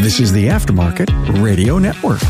This is the Aftermarket Radio Network.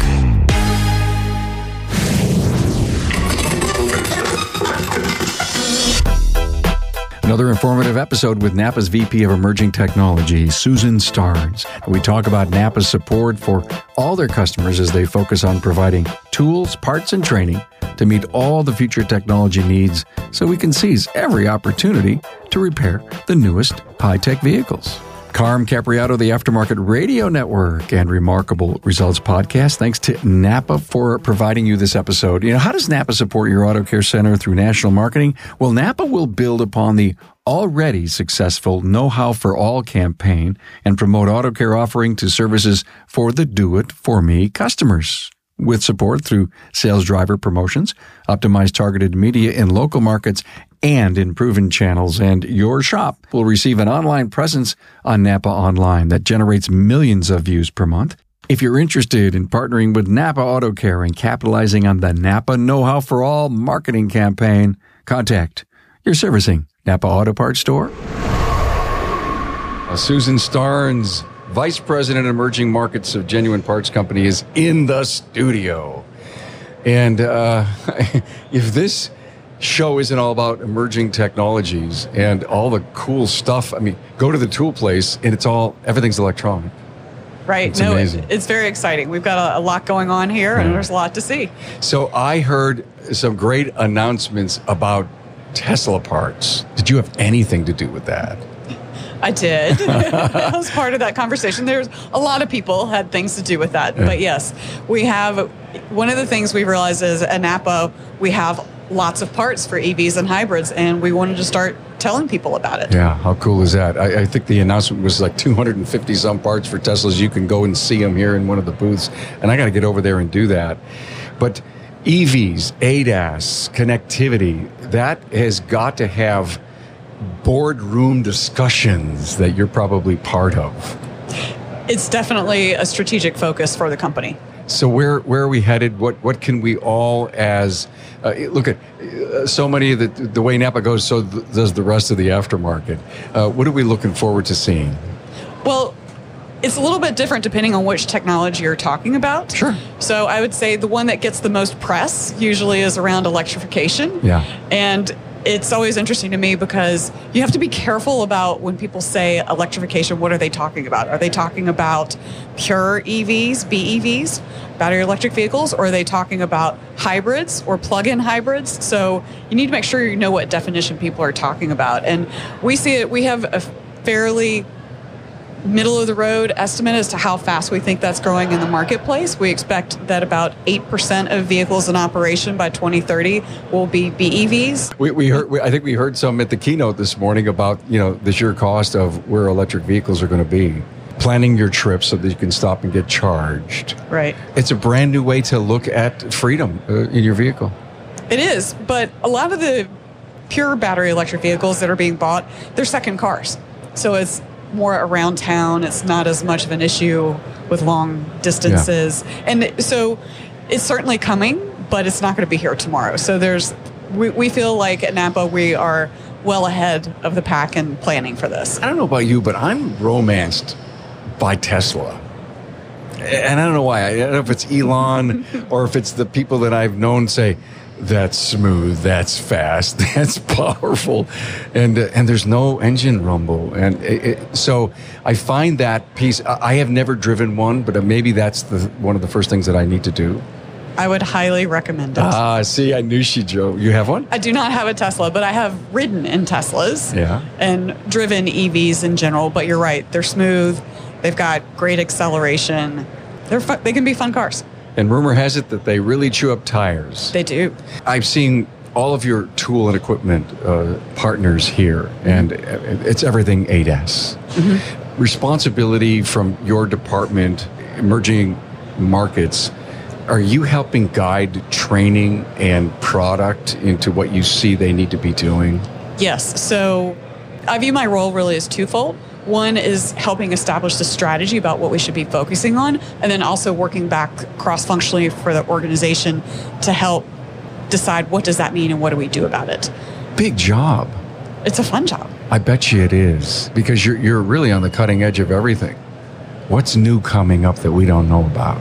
Another informative episode with Napa's VP of Emerging Technology, Susan Starnes. We talk about Napa's support for all their customers as they focus on providing tools, parts, and training to meet all the future technology needs so we can seize every opportunity to repair the newest high tech vehicles. Carm Capriotto, the Aftermarket Radio Network and Remarkable Results Podcast. Thanks to Napa for providing you this episode. You know, how does Napa support your auto care center through national marketing? Well, Napa will build upon the already successful Know How for All campaign and promote auto care offering to services for the do it for me customers with support through sales driver promotions, optimized targeted media in local markets, and in proven channels. And your shop will receive an online presence on Napa Online that generates millions of views per month. If you're interested in partnering with Napa Auto Care and capitalizing on the Napa Know How for All marketing campaign, contact your servicing Napa Auto Parts store. Uh, Susan Starnes Vice President Emerging Markets of Genuine Parts Company, is in the studio. And uh, if this show isn't all about emerging technologies and all the cool stuff, I mean, go to the tool place and it's all, everything's electronic. Right. It's no, amazing. it's very exciting. We've got a, a lot going on here, and there's a lot to see. So I heard some great announcements about Tesla parts. Did you have anything to do with that? I did. I was part of that conversation. There's a lot of people had things to do with that. But yes, we have one of the things we realized is at Napa, we have lots of parts for EVs and hybrids, and we wanted to start telling people about it. Yeah, how cool is that? I, I think the announcement was like 250 some parts for Teslas. You can go and see them here in one of the booths, and I got to get over there and do that. But EVs, ADAS, connectivity, that has got to have boardroom discussions that you're probably part of. It's definitely a strategic focus for the company. So where where are we headed? What what can we all as uh, look at uh, so many of the the way Napa goes, so th- does the rest of the aftermarket. Uh, what are we looking forward to seeing? Well, it's a little bit different depending on which technology you're talking about. Sure. So I would say the one that gets the most press usually is around electrification. Yeah. And it's always interesting to me because you have to be careful about when people say electrification, what are they talking about? Are they talking about pure EVs, BEVs, battery electric vehicles, or are they talking about hybrids or plug in hybrids? So you need to make sure you know what definition people are talking about. And we see it, we have a fairly middle of the road estimate as to how fast we think that's growing in the marketplace. We expect that about 8% of vehicles in operation by 2030 will be BEVs. We, we heard. We, I think we heard some at the keynote this morning about you know the sheer cost of where electric vehicles are going to be. Planning your trip so that you can stop and get charged. Right. It's a brand new way to look at freedom uh, in your vehicle. It is, but a lot of the pure battery electric vehicles that are being bought, they're second cars. So it's more around town. It's not as much of an issue with long distances. And so it's certainly coming, but it's not going to be here tomorrow. So there's, we, we feel like at Napa we are well ahead of the pack in planning for this. I don't know about you, but I'm romanced by Tesla. And I don't know why. I don't know if it's Elon or if it's the people that I've known say, that's smooth, that's fast, that's powerful, and uh, and there's no engine rumble, and it, it, so I find that piece. I I have never driven one, but maybe that's the one of the first things that I need to do. I would highly recommend it. Ah, see, I knew she drove. You have one? I do not have a Tesla, but I have ridden in Teslas Yeah. and driven EVs in general. But you're right; they're smooth. They've got great acceleration. They're they can be fun cars. And rumor has it that they really chew up tires. They do. I've seen all of your tool and equipment uh, partners here, and it's everything ADAS. Responsibility from your department, emerging markets. Are you helping guide training and product into what you see they need to be doing? Yes. So I view my role really as twofold. One is helping establish the strategy about what we should be focusing on, and then also working back cross functionally for the organization to help decide what does that mean and what do we do about it. Big job. It's a fun job. I bet you it is because you're you're really on the cutting edge of everything. What's new coming up that we don't know about?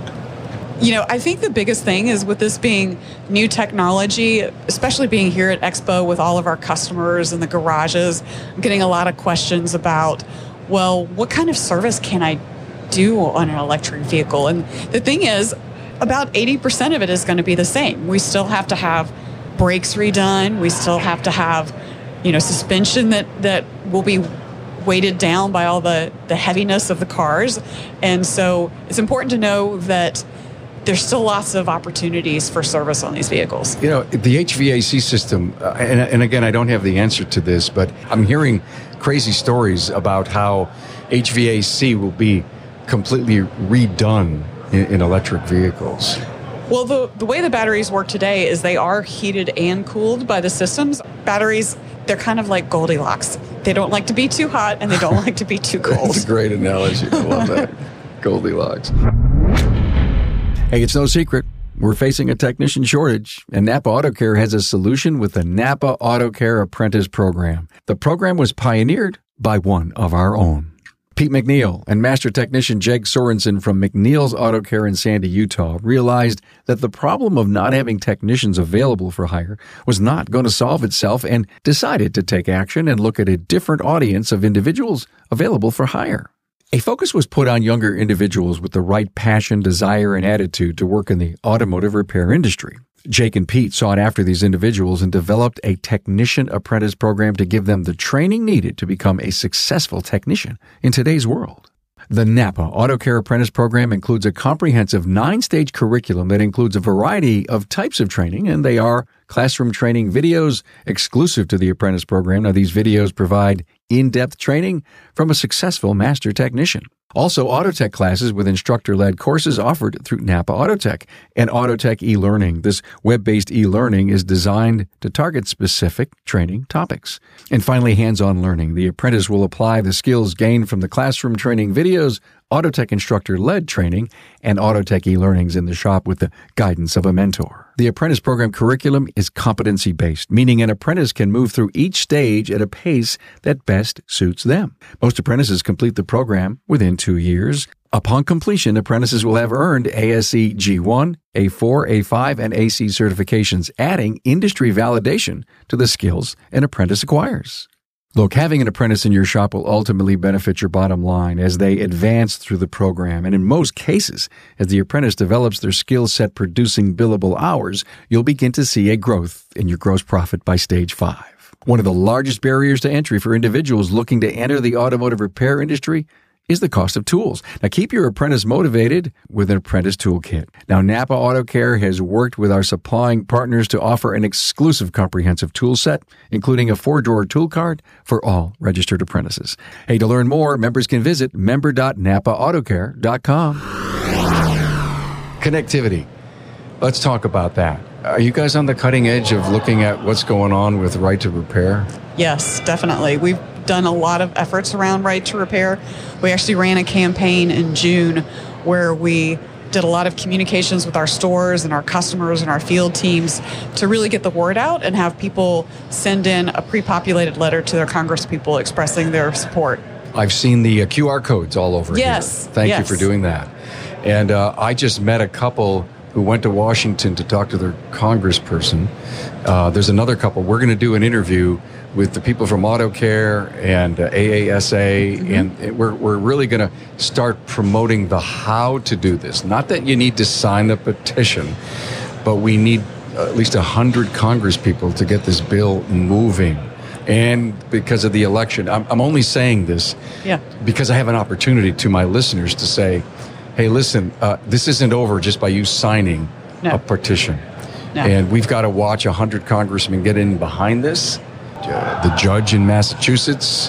You know, I think the biggest thing is with this being new technology, especially being here at Expo with all of our customers and the garages, I'm getting a lot of questions about, well, what kind of service can I do on an electric vehicle? And the thing is, about 80% of it is going to be the same. We still have to have brakes redone, we still have to have, you know, suspension that, that will be weighted down by all the, the heaviness of the cars. And so it's important to know that there's still lots of opportunities for service on these vehicles. You know, the HVAC system, uh, and, and again, I don't have the answer to this, but I'm hearing crazy stories about how HVAC will be completely redone in, in electric vehicles. Well, the, the way the batteries work today is they are heated and cooled by the systems. Batteries, they're kind of like Goldilocks. They don't like to be too hot and they don't like to be too cold. That's a great analogy. I love that. Goldilocks. Hey, it's no secret. We're facing a technician shortage, and Napa Auto Care has a solution with the Napa Auto Care Apprentice Program. The program was pioneered by one of our own. Pete McNeil and Master Technician Jake Sorensen from McNeil's Auto Care in Sandy, Utah, realized that the problem of not having technicians available for hire was not going to solve itself and decided to take action and look at a different audience of individuals available for hire. A focus was put on younger individuals with the right passion, desire, and attitude to work in the automotive repair industry. Jake and Pete sought after these individuals and developed a technician apprentice program to give them the training needed to become a successful technician in today's world. The Napa Auto Care Apprentice Program includes a comprehensive nine stage curriculum that includes a variety of types of training, and they are classroom training videos exclusive to the apprentice program. Now, these videos provide in depth training from a successful master technician. Also, Autotech classes with instructor led courses offered through Napa Autotech and Autotech e learning. This web based e learning is designed to target specific training topics. And finally, hands on learning. The apprentice will apply the skills gained from the classroom training videos Autotech instructor led training, and Autotech e learnings in the shop with the guidance of a mentor. The apprentice program curriculum is competency based, meaning an apprentice can move through each stage at a pace that best suits them. Most apprentices complete the program within two years. Upon completion, apprentices will have earned ASE G1, A4, A5, and AC certifications, adding industry validation to the skills an apprentice acquires. Look, having an apprentice in your shop will ultimately benefit your bottom line as they advance through the program. And in most cases, as the apprentice develops their skill set producing billable hours, you'll begin to see a growth in your gross profit by stage five. One of the largest barriers to entry for individuals looking to enter the automotive repair industry is the cost of tools. Now keep your apprentice motivated with an apprentice toolkit. Now Napa Auto Care has worked with our supplying partners to offer an exclusive comprehensive tool set, including a four-drawer tool cart for all registered apprentices. Hey, to learn more, members can visit member.napaautocare.com. Connectivity. Let's talk about that. Are you guys on the cutting edge of looking at what's going on with right to repair? Yes, definitely. We've done a lot of efforts around right to repair. We actually ran a campaign in June where we did a lot of communications with our stores and our customers and our field teams to really get the word out and have people send in a pre-populated letter to their congresspeople expressing their support. I've seen the uh, QR codes all over yes, here. Thank yes. you for doing that. And uh, I just met a couple who went to Washington to talk to their congressperson. Uh, there's another couple. We're going to do an interview with the people from AutoCare and uh, AASA, mm-hmm. and we're, we're really going to start promoting the how to do this. Not that you need to sign the petition, but we need at least 100 congresspeople to get this bill moving. And because of the election, I'm, I'm only saying this yeah. because I have an opportunity to my listeners to say, hey, listen, uh, this isn't over just by you signing no. a petition. No. And we've got to watch 100 congressmen get in behind this uh, the judge in Massachusetts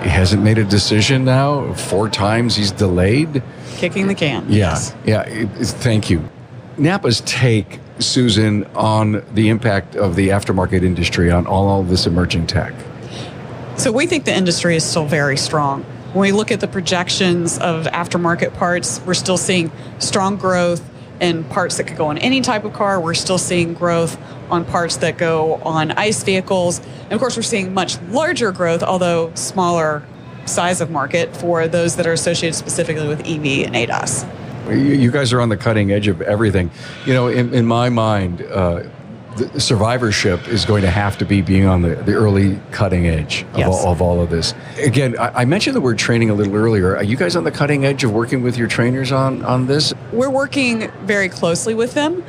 hasn't made a decision now. Four times he's delayed. Kicking the can. Yeah. Yes. Yeah. It, thank you. Napa's take, Susan, on the impact of the aftermarket industry on all of this emerging tech. So we think the industry is still very strong. When we look at the projections of aftermarket parts, we're still seeing strong growth in parts that could go on any type of car. We're still seeing growth on parts that go on ICE vehicles. And of course, we're seeing much larger growth, although smaller size of market for those that are associated specifically with EV and ADAS. You guys are on the cutting edge of everything. You know, in, in my mind, uh, the survivorship is going to have to be being on the, the early cutting edge of, Yes. all, of all of this. Again, I, I mentioned the word training a little earlier. Are you guys on the cutting edge of working with your trainers on, on this? We're working very closely with them.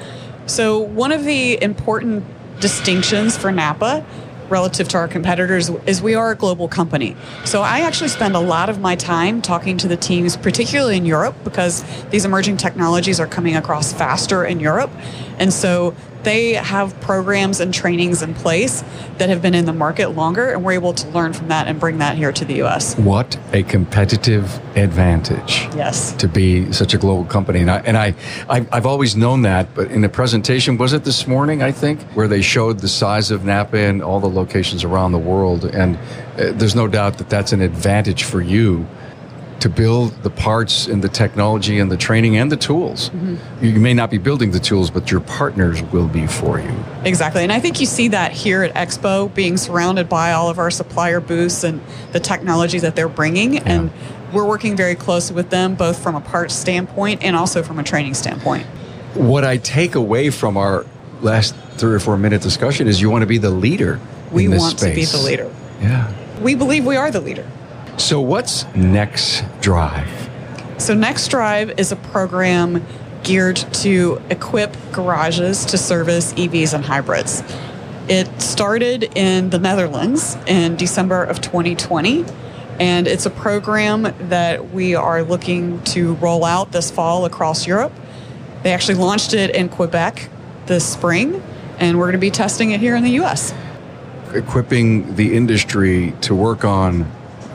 So, one of the important distinctions for Napa relative to our competitors is we are a global company. So, I actually spend a lot of my time talking to the teams, particularly in Europe, because these emerging technologies are coming across faster in Europe. And so, they have programs and trainings in place that have been in the market longer, and we're able to learn from that and bring that here to the US. What a competitive advantage. Yes. to be such a global company. And I, and I, I, I've always known that, but in the presentation, was it this morning, I think, where they showed the size of Napa and all the locations around the world. And uh, there's no doubt that that's an advantage for you to build the parts and the technology and the training and the tools. Mm-hmm. You may not be building the tools, but your partners will be for you. Exactly. And I think you see that here at Expo, being surrounded by all of our supplier booths and the technology that they're bringing. And we're working very closely with them, both from a parts standpoint and also from a training standpoint. What I take away from our last three or four minute discussion is you want to be the leader. We in this want to be the leader. Yeah. We believe we are the leader. So what's next drive? So, Next Drive is a program geared to equip garages to service EVs and hybrids. It started in the Netherlands in December of 2020, and it's a program that we are looking to roll out this fall across Europe. They actually launched it in Quebec this spring, and we're going to be testing it here in the US. Equipping the industry to work on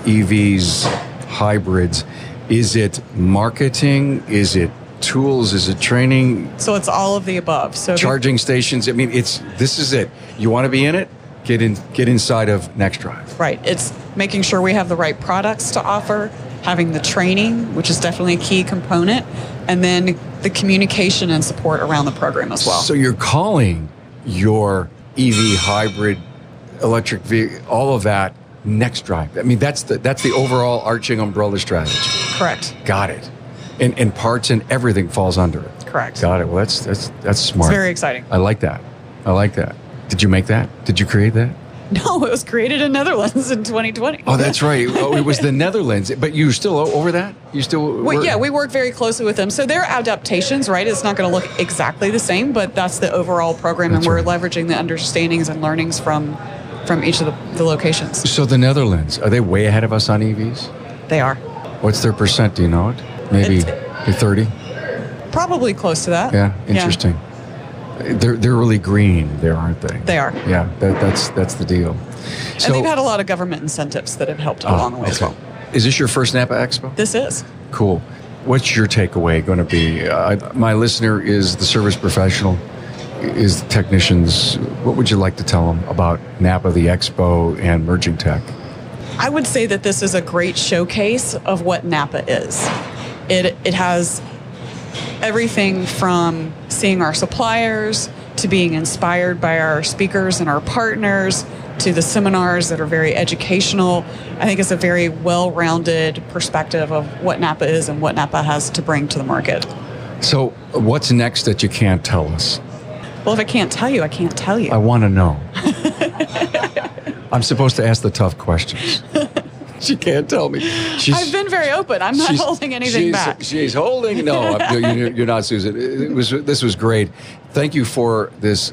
EVs, hybrids. Is it marketing? Is it tools? Is it training? So, it's all of the above. So, Charging stations? I mean, it's this is it. You want to be in it? Get in. Get inside of Next Drive. Right. It's making sure we have the right products to offer, having the training, which is definitely a key component, and then the communication and support around the program as well. So you're calling your EV hybrid, electric vehicle, all of that Next Drive. I mean, that's the that's the overall arching umbrella strategy. Correct. Got it. And, and parts and everything falls under it. Correct. Got it. Well, that's that's that's smart. It's very exciting. I like that. I like that. Did you make that? Did you create that? No, it was created in Netherlands in 2020. Oh, that's right. Oh, it was the Netherlands. But you still over that? You still? We, were- yeah, we work very closely with them. So they're adaptations, right? It's not going to look exactly the same, but that's the overall program, That's and we're right. leveraging the understandings and learnings from from each of the, the locations. So the Netherlands are they way ahead of us on EVs? They are What's their percent? Do you know it? Maybe It's- thirty. probably close to that. Yeah, interesting. They're they're really green there, aren't they? They are. Yeah, that, that's that's the deal. and they've had a lot of government incentives that have helped Oh, along the way as well. Is this your first Napa Expo? This is. Cool. What's your takeaway going to be? Uh, my listener is the service professional, is the technicians. What would you like to tell them about Napa, the Expo, and Merging Tech? I would say that this is a great showcase of what Napa is. It it has everything from seeing our suppliers to being inspired by our speakers and our partners to the seminars that are very educational. I think it's a very well-rounded perspective of what Napa is and what Napa has to bring to the market. So, what's next that you can't tell us? Well, if I can't tell you, I can't tell you. I want to know. I'm supposed to ask the tough questions. she can't tell me. She's, I've been very open. I'm not holding anything she's, back. She's holding. No, you're, you're not, Susan. It was this was great. Thank you for this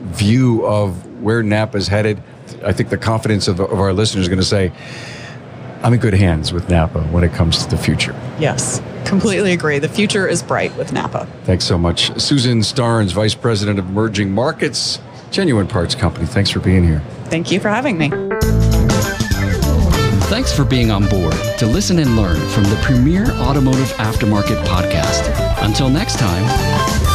view of where Napa's headed. I think the confidence of, of our listeners is going to say, "I'm in good hands with Napa when it comes to the future." Yes, completely agree. The future is bright with Napa. Thanks so much, Susan Starnes, Vice President of Emerging Markets, Genuine Parts Company. Thanks for being here. Thank you for having me. Thanks for being on board to listen and learn from the premier automotive aftermarket podcast. Until next time.